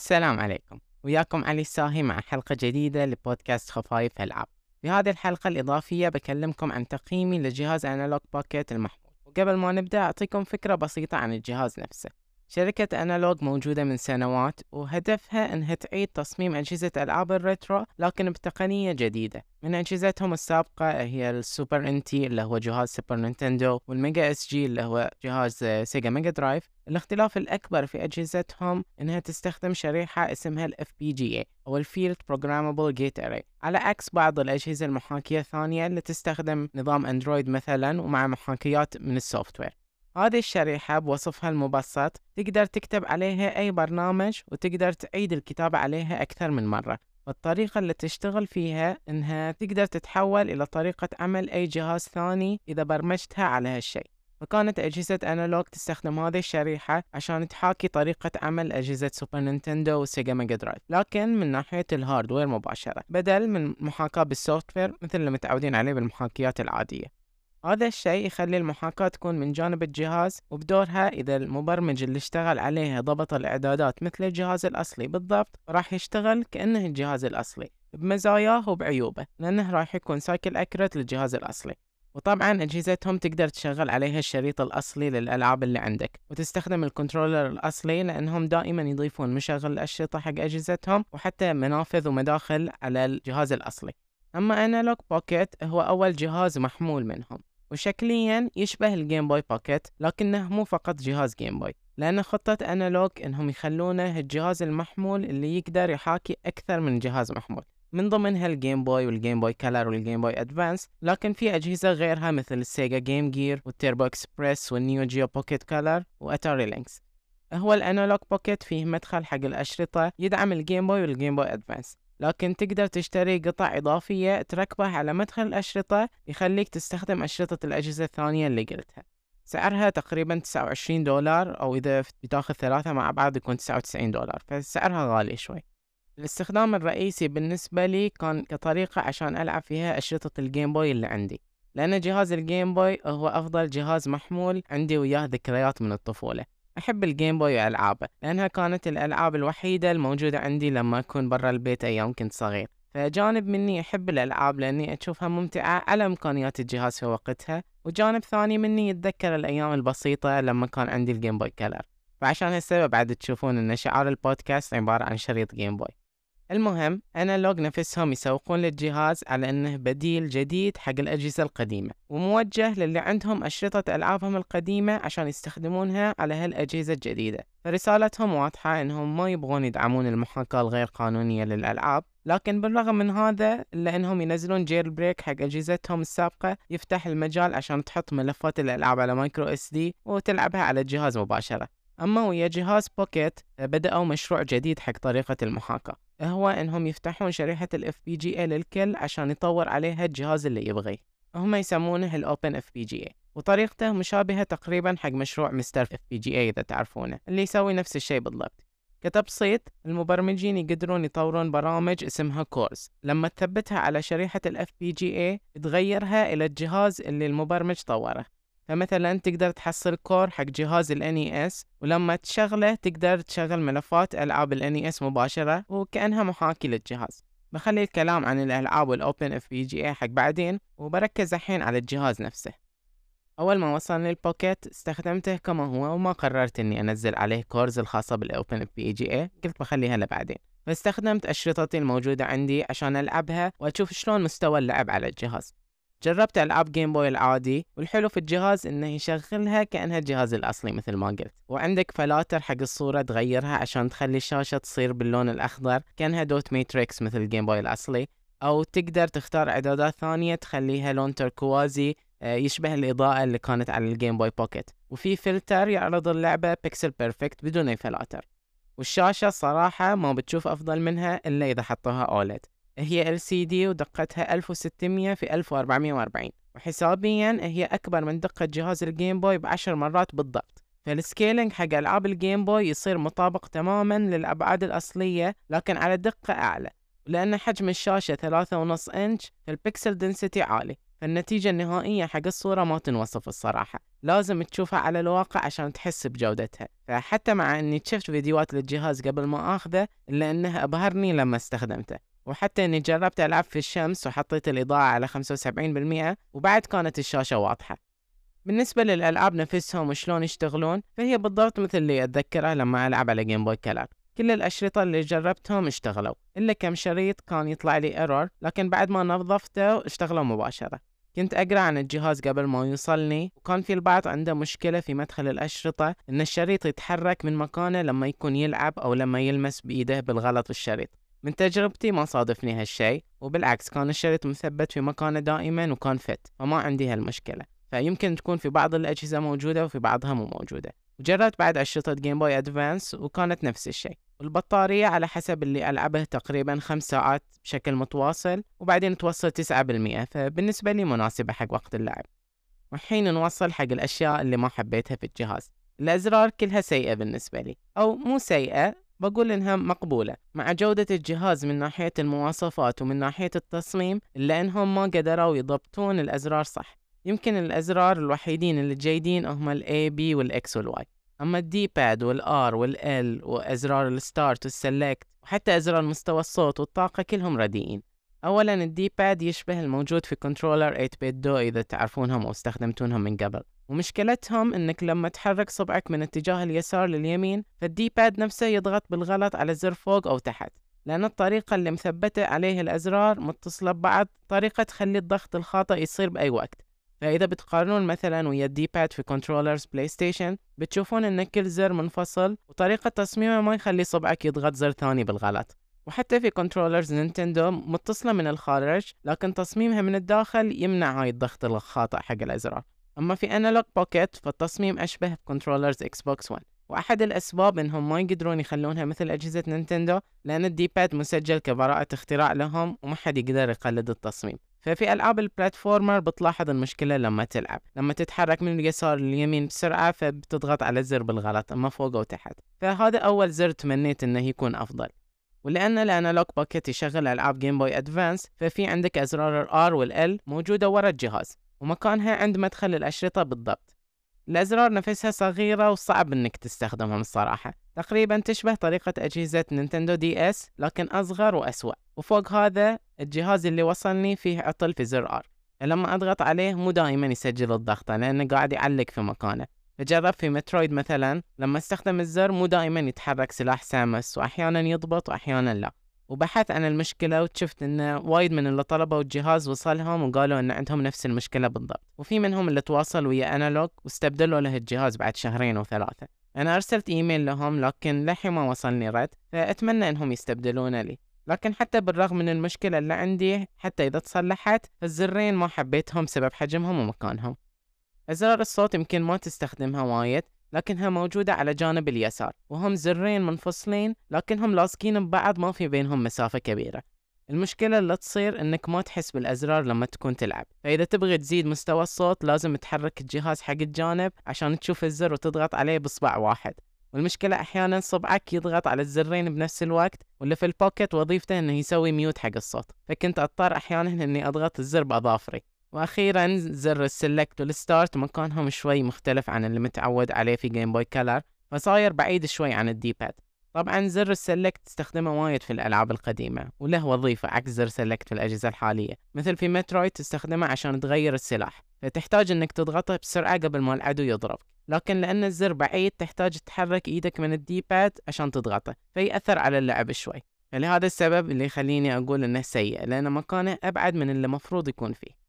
السلام عليكم. وياكم علي الساهي مع حلقة جديدة لبودكاست خفايف ألعاب في هذه الحلقة الإضافية بكلمكم عن تقييمي لجهاز أنالوج باكيت المحمول. وقبل ما نبدأ أعطيكم فكرة بسيطة عن الجهاز نفسه. شركة أنالوج موجودة من سنوات وهدفها أنها تعيد تصميم أجهزة ألعاب ال retro لكن بتقنية جديدة. من أجهزتهم السابقة هي السوبر انتي اللي هو جهاز سوبر نينتندو والميجا اس جي اللي هو جهاز سيجا ميجا درايف الاختلاف الأكبر في أجهزتهم أنها تستخدم شريحة اسمها ال FPGA أو ال Field Programmable Gate Array على عكس بعض الأجهزة المحاكية الثانية اللي تستخدم نظام أندرويد مثلا ومع محاكيات من ال software هذه الشريحة بوصفها المبسط تقدر تكتب عليها أي برنامج وتقدر تعيد الكتابة عليها أكثر من مرة. والطريقة اللي تشتغل فيها إنها تقدر تتحول إلى طريقة عمل أي جهاز ثاني إذا برمجتها على هالشيء. فكانت أجهزة Analogue تستخدم هذه الشريحة عشان تحاكي طريقة عمل أجهزة Super Nintendo و Sega Mega Drive. لكن من ناحية ال hardware مباشرة بدل من محاكاة بال software مثل اللي متعودين عليه بالمحاكيات العادية. هذا الشيء يخلي المحاكاة تكون من جانب الجهاز وبدورها إذا المبرمج اللي اشتغل عليها ضبط الإعدادات مثل الجهاز الأصلي بالضبط راح يشتغل كأنه الجهاز الأصلي بمزاياه وبعيوبه لأنه راح يكون cycle accurate للجهاز الأصلي. وطبعا أجهزتهم تقدر تشغل عليها الشريط الأصلي للألعاب اللي عندك وتستخدم ال controller الأصلي لأنهم دائما يضيفون مشغل الأشرطة حق أجهزتهم وحتى منافذ ومداخل على الجهاز الأصلي. أما Analogue Pocket هو أول جهاز محمول منهم وشكليا يشبه ال Game Boy Pocket لكنه مو فقط جهاز Game Boy لأن خطة Analogue إنهم يخلونه الجهاز المحمول اللي يقدر يحاكي أكثر من جهاز محمول. من ضمنها ال Game Boy وال Game Boy Color وال Game Boy Advance لكن في أجهزة غيرها مثل السيجا جيم جير والتيربو اكسبريس والنيو جيو بوكيت كلر واتاري لينكس هو ال Analogue Pocket فيه مدخل حق الأشرطة يدعم ال Game Boy وال Game Boy Advance لكن تقدر تشتري قطع إضافية تركبها على مدخل الأشرطة يخليك تستخدم أشرطة الأجهزة الثانية اللي قلتها. سعرها تقريبا 29 دولار أو إذا بتاخذ ثلاثة مع بعض يكون 99 دولار فسعرها غالي شوي. الاستخدام الرئيسي بالنسبة لي كان كطريقة عشان ألعب فيها أشرطة ال Game Boy اللي عندي. لأن جهاز ال Game Boy هو أفضل جهاز محمول عندي وياه ذكريات من الطفولة. أحب ال Game Boy وألعابه لأنها كانت الألعاب الوحيدة الموجودة عندي لما أكون برا البيت أيام كنت صغير. فجانب مني أحب الألعاب لأني أشوفها ممتعة على إمكانيات الجهاز في وقتها وجانب ثاني مني يتذكر الأيام البسيطة لما كان عندي ال Game Boy Color فعشان هالسبب بعد تشوفون أن شعار البودكاست عبارة عن شريط Game Boy المهم Analogue نفسهم يسوقون للجهاز على أنه بديل جديد حق الأجهزة القديمة وموجه للي عندهم أشرطة ألعابهم القديمة عشان يستخدمونها على هالأجهزة الجديدة. فرسالتهم واضحة أنهم ما يبغون يدعمون المحاكاة الغير قانونية للألعاب لكن بالرغم من هذا إلا أنهم ينزلون jailbreak حق أجهزتهم السابقة يفتح المجال عشان تحط ملفات الألعاب على micro SD وتلعبها على الجهاز مباشرة. أما ويا جهاز Pocket بدأوا مشروع جديد حق طريقة المحاكاة. هو إنهم يفتحون شريحة ال FPGA للكل عشان يطور عليها الجهاز اللي يبغيه. هم يسمونه ال Open FPGA وطريقته مشابهة تقريبا حق مشروع MiSTer FPGA إذا تعرفونه اللي يسوي نفس الشيء بالضبط. كتبسيط المبرمجين يقدرون يطورون برامج اسمها cores لما تثبتها على شريحة ال FPGA تغيرها إلى الجهاز اللي المبرمج طوره. فمثلا تقدر تحصل core حق جهاز ال NES ولما تشغله تقدر تشغل ملفات ألعاب ال NES مباشرة وكأنها محاكي للجهاز. بخلي الكلام عن الألعاب وال Open FPGA حق بعدين وبركز الحين على الجهاز نفسه. أول ما وصلني ال Pocket استخدمته كما هو وما قررت إني أنزل عليه cores الخاصة بال Open FPGA قلت بخليها لبعدين. فاستخدمت أشرطتي الموجودة عندي عشان ألعبها وأشوف شلون مستوى اللعب على الجهاز. جربت ألعاب Game Boy العادي والحلو في الجهاز إنه يشغلها كأنها الجهاز الأصلي مثل ما قلت. وعندك فلاتر حق الصورة تغيرها عشان تخلي الشاشة تصير باللون الأخضر كأنها dot matrix مثل ال Game Boy الأصلي. أو تقدر تختار إعدادات ثانية تخليها لون تركوازي آه، يشبه الإضاءة اللي كانت على ال Game Boy Pocket وفي فلتر يعرض اللعبة pixel perfect بدون أي فلاتر. والشاشة صراحة ما بتشوف أفضل منها إلا إذا حطوها OLED هي LCD ودقتها 1600 في 1440 وحسابيا هي أكبر من دقة جهاز ال Game Boy بعشر مرات بالضبط. فال scaling حق ألعاب ال Game Boy يصير مطابق تماما للأبعاد الأصلية لكن على دقة أعلى ولأن حجم الشاشة ثلاثة ونص إنش فال pixel density عالي فالنتيجة النهائية حق الصورة ما تنوصف الصراحة. لازم تشوفها على الواقع عشان تحس بجودتها. فحتى مع إني شفت فيديوهات للجهاز قبل ما آخذه إلا انه أبهرني لما استخدمته. وحتى إني جربت ألعب في الشمس وحطيت الإضاءة على 75% وبعد كانت الشاشة واضحة. بالنسبة للألعاب نفسهم وشلون يشتغلون فهي بالضبط مثل اللي أتذكره لما ألعب على Game Boy Color كل الأشرطة اللي جربتهم اشتغلوا إلا كم شريط كان يطلع لي error لكن بعد ما نظفته اشتغلوا مباشرة. كنت أقرأ عن الجهاز قبل ما يوصلني وكان في البعض عنده مشكلة في مدخل الأشرطة إن الشريط يتحرك من مكانه لما يكون يلعب أو لما يلمس بإيده بالغلط الشريط. من تجربتي ما صادفني هالشي وبالعكس كان الشريط مثبت في مكانه دائما وكان fit فما عندي هالمشكلة. فيمكن تكون في بعض الأجهزة موجودة وفي بعضها مو موجودة. وجربت بعد أشرطة جيم بوي أدفانس وكانت نفس الشيء والبطارية على حسب اللي ألعبه تقريبا خمس ساعات بشكل متواصل وبعدين توصل تسعة بالمئة فبالنسبة لي مناسبة حق وقت اللعب. والحين نوصل حق الأشياء اللي ما حبيتها في الجهاز. الأزرار كلها سيئة بالنسبة لي أو مو سيئة بقول إنها مقبولة مع جودة الجهاز من ناحية المواصفات ومن ناحية التصميم إلا إنهم ما قدروا يضبطون الأزرار صح. يمكن الأزرار الوحيدين اللي جيدين هم ال A B وال X وال Y. أما ال D-pad وال R وال L وأزرار ال start وال select وحتى أزرار مستوى الصوت والطاقة كلهم رديئين. أولا ال D-pad يشبه الموجود في controller 8BitDo إذا تعرفونهم أو استخدمتونهم من قبل. ومشكلتهم إنك لما تحرك صبعك من اتجاه اليسار لليمين فال D-pad نفسه يضغط بالغلط على زر فوق أو تحت لأن الطريقة اللي مثبتة عليه الأزرار متصلة ببعض طريقة تخلي الضغط الخاطئ يصير بأي وقت. فإذا بتقارنون مثلا ويا ال D-pad في controllers بلاي ستيشن بتشوفون إن كل زر منفصل وطريقة تصميمه ما يخلي صبعك يضغط زر ثاني بالغلط. وحتى في controllers نينتندو متصلة من الخارج لكن تصميمها من الداخل يمنع هاي الضغط الخاطئ حق الأزرار. أما في Analogue Pocket فالتصميم أشبه ب controllers إكس بوكس 1 وأحد الأسباب إنهم ما يقدرون يخلونها مثل أجهزة نينتندو لأن ال D-pad مسجل كبراءة اختراع لهم وما حد يقدر يقلد التصميم. ففي ألعاب ال platformer بتلاحظ المشكلة لما تلعب لما تتحرك من اليسار لليمين بسرعة فبتضغط على الزر بالغلط أما فوق أو تحت. فهذا أول زر تمنيت إنه يكون أفضل. ولأن ال Analogue Pocket يشغل ألعاب Game Boy Advance ففي عندك أزرار ال R وال L موجودة ورا الجهاز. ومكانها عند مدخل الأشرطة بالضبط. الأزرار نفسها صغيرة وصعب إنك تستخدمهم الصراحة تقريبا تشبه طريقة أجهزة نينتندو DS لكن أصغر وأسوأ. وفوق هذا الجهاز اللي وصلني فيه عطل في زر R لما أضغط عليه مو دائما يسجل الضغطة لأنه قاعد يعلق في مكانه. فجرب في مترويد مثلا لما استخدم الزر مو دائما يتحرك سلاح سامس وأحيانا يضبط وأحيانا لا. وبحثت عن المشكلة وشفت إن وايد من اللي طلبوا الجهاز وصلهم وقالوا إن عندهم نفس المشكلة بالضبط. وفي منهم اللي تواصل ويا أنالوج واستبدلوا له الجهاز بعد شهرين أو ثلاثة. أنا أرسلت إيميل لهم لكن لحي ما وصلني رد فأتمنى إنهم يستبدلونه لي. لكن حتى بالرغم من المشكلة اللي عندي حتى إذا تصلحت فالزرين ما حبيتهم بسبب حجمهم ومكانهم. أزرار الصوت يمكن ما تستخدمها وايد لكنها موجودة على جانب اليسار وهم زرين منفصلين لكنهم لاصقين ببعض ما في بينهم مسافة كبيرة. المشكلة اللي تصير إنك ما تحس بالأزرار لما تكون تلعب. فإذا تبغي تزيد مستوى الصوت لازم تحرك الجهاز حق الجانب عشان تشوف الزر وتضغط عليه بصبع واحد. والمشكلة أحيانا صبعك يضغط على الزرين بنفس الوقت واللي في ال Pocket وظيفته إنه يسوي mute حق الصوت. فكنت أضطر أحيانا إني أضغط الزر بأظافري. وأخيرا زر ال select وال start مكانهم شوي مختلف عن اللي متعود عليه في Game Boy Color فصاير بعيد شوي عن ال D-pad طبعا زر ال select تستخدمه وايد في الألعاب القديمة وله وظيفة عكس زر select في الأجهزة الحالية. مثل في Metroid تستخدمه عشان تغير السلاح فتحتاج إنك تضغطه بسرعة قبل ما العدو يضربك. لكن لأن الزر بعيد تحتاج تحرك إيدك من ال D-pad عشان تضغطه فيأثر على اللعب شوي. فلهذا السبب اللي يخليني أقول إنه سيء لأن مكانه أبعد من اللي مفروض يكون فيه.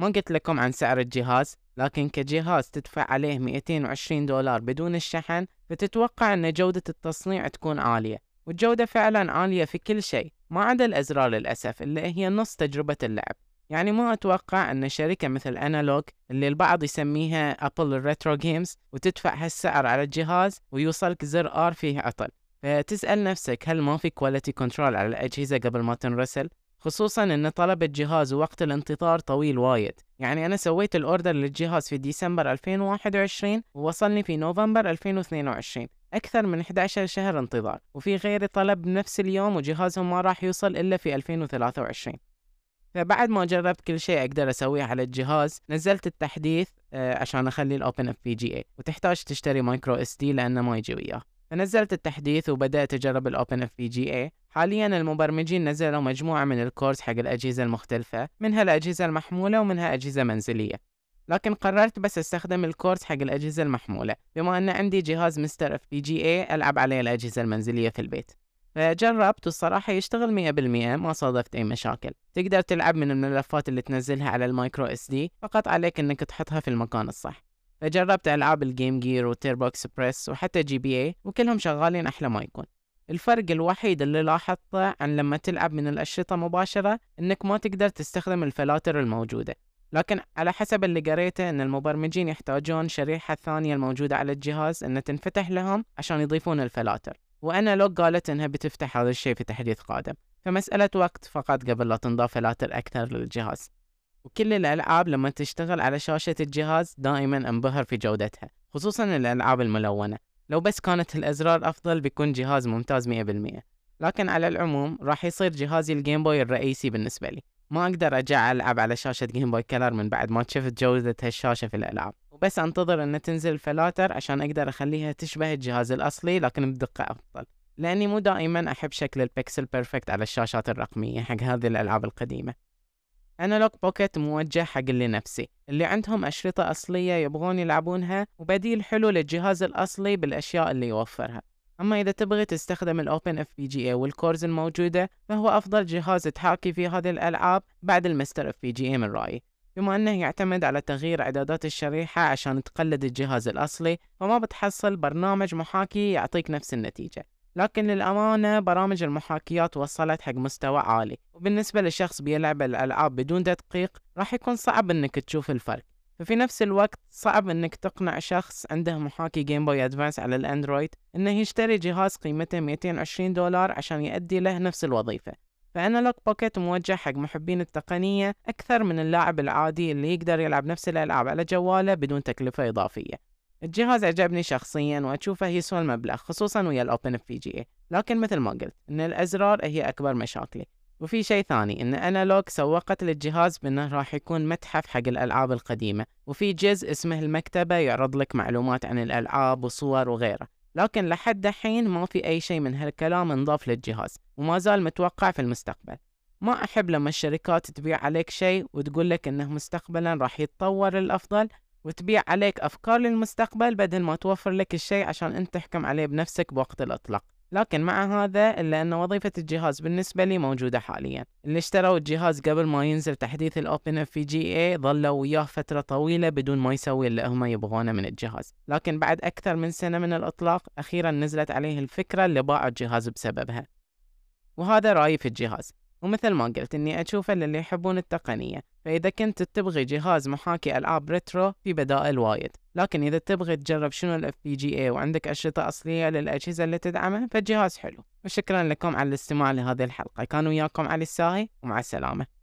ما قلت لكم عن سعر الجهاز لكن كجهاز تدفع عليه 220 دولار بدون الشحن فتتوقع أن جودة التصنيع تكون عالية والجودة فعلا عالية في كل شيء ما عدا الأزرار للأسف اللي هي نص تجربة اللعب. يعني ما أتوقع أن شركة مثل Analogue اللي البعض يسميها أبل ال retro games وتدفع هالسعر على الجهاز ويوصلك زر R فيه عطل. فتسأل نفسك هل ما في quality control على الأجهزة قبل ما تنرسل؟ خصوصا ان طلب الجهاز ووقت الانتظار طويل وايد. يعني أنا سويت ال order للجهاز في ديسمبر 2021 ووصلني في نوفمبر 2022 أكثر من 11 شهر انتظار. وفي غيري طلب بنفس اليوم وجهازهم ما راح يوصل إلا في 2023 فبعد ما جربت كل شيء أقدر أسويه على الجهاز نزلت التحديث آه، عشان أخلي ال open FPGA وتحتاج تشتري micro SD لأنه ما يجي وياه. فنزلت التحديث وبدأت أجرب ال open FPGA حاليا المبرمجين نزلوا مجموعة من ال cores حق الأجهزة المختلفة منها الأجهزة المحمولة ومنها أجهزة منزلية. لكن قررت بس أستخدم ال cores حق الأجهزة المحمولة بما أن عندي جهاز MiSTer FPGA ألعب عليه الأجهزة المنزلية في البيت. فجربت والصراحة يشتغل مية بالمية ما صادفت أي مشاكل. تقدر تلعب من الملفات اللي تنزلها على ال micro SD فقط عليك أنك تحطها في المكان الصح. فجربت ألعاب ال Game Gear و Turbo Express وحتى GBA وكلهم شغالين أحلى ما يكون. الفرق الوحيد اللي لاحظته عن لما تلعب من الأشرطة مباشرة إنك ما تقدر تستخدم الفلاتر الموجودة. لكن على حسب اللي قريته إن المبرمجين يحتاجون شريحة ثانية الموجودة على الجهاز ان تنفتح لهم عشان يضيفون الفلاتر. و Analogue قالت إنها بتفتح هذا الشيء في تحديث قادم. فمسألة وقت فقط قبل لا تنضاف فلاتر أكثر للجهاز. وكل الألعاب لما تشتغل على شاشة الجهاز دائما انبهر في جودتها خصوصا الألعاب الملونة. لو بس كانت الأزرار أفضل بيكون جهاز ممتاز 100% لكن على العموم راح يصير جهازي ال Game Boy الرئيسي بالنسبة لي. ما أقدر ارجع ألعب على شاشة Game Boy Color من بعد ما شفت جودة هالشاشة في الألعاب. وبس أنتظر ان تنزل الفلاتر عشان أقدر أخليها تشبه الجهاز الأصلي لكن بدقة أفضل. لأني مو دائما أحب شكل ال pixel perfect على الشاشات الرقمية حق هذه الألعاب القديمة. Analogue Pocket موجه حق اللي نفسي اللي عندهم أشرطة أصلية يبغون يلعبونها وبديل حلو للجهاز الأصلي بالأشياء اللي يوفرها. أما إذا تبغي تستخدم ال open FPGA وال cores الموجودة فهو أفضل جهاز تحاكي فيه هذه الألعاب بعد ال MiSTer FPGA من رأيي. بما أنه يعتمد على تغيير إعدادات الشريحة عشان تقلد الجهاز الأصلي فما بتحصل برنامج محاكي يعطيك نفس النتيجة. لكن للأمانة برامج المحاكيات وصلت حق مستوى عالي. وبالنسبة لشخص بيلعب الألعاب بدون تدقيق راح يكون صعب إنك تشوف الفرق. ففي نفس الوقت صعب إنك تقنع شخص عنده محاكي Game Boy Advance على الأندرويد إنه يشتري جهاز قيمته 220 دولار عشان يؤدي له نفس الوظيفة. ف Analogue Pocket موجه حق محبين التقنية أكثر من اللاعب العادي اللي يقدر يلعب نفس الألعاب على جواله بدون تكلفة إضافية. الجهاز عجبني شخصيا وأشوفه يسوى المبلغ خصوصا ويا ال open FPGA لكن مثل ما قلت إن الأزرار هي أكبر مشاكلي. وفي شيء ثاني إن Analogue سوقت للجهاز بأنه راح يكون متحف حق الألعاب القديمة وفي جزء اسمه المكتبة يعرض لك معلومات عن الألعاب وصور وغيره. لكن لحد دحين ما في أي شيء من هالكلام انضاف للجهاز وما زال متوقع في المستقبل. ما أحب لما الشركات تبيع عليك شيء وتقول لك إنه مستقبلا راح يتطور للأفضل وتبيع عليك أفكار للمستقبل بدل ما توفر لك الشيء عشان أنت تحكم عليه بنفسك بوقت الإطلاق. لكن مع هذا إلا أن وظيفة الجهاز بالنسبة لي موجودة حاليا. اللي اشتروا الجهاز قبل ما ينزل تحديث ال open FPGA ظلوا وياه فترة طويلة بدون ما يسوي اللي هم يبغونه من الجهاز. لكن بعد أكثر من سنة من الإطلاق أخيرا نزلت عليه الفكرة اللي باعوا الجهاز بسببها. وهذا رأيي في الجهاز. ومثل ما قلت إني اشوفه للي يحبون التقنية فإذا كنت تبغي جهاز محاكي ألعاب retro في بدائل وايد لكن إذا تبغي تجرب شنو FPGA وعندك أشرطة أصلية للأجهزة اللي تدعمها فالجهاز حلو. وشكرا لكم على الاستماع لهذه الحلقة. كان وياكم علي الساهي ومع السلامة.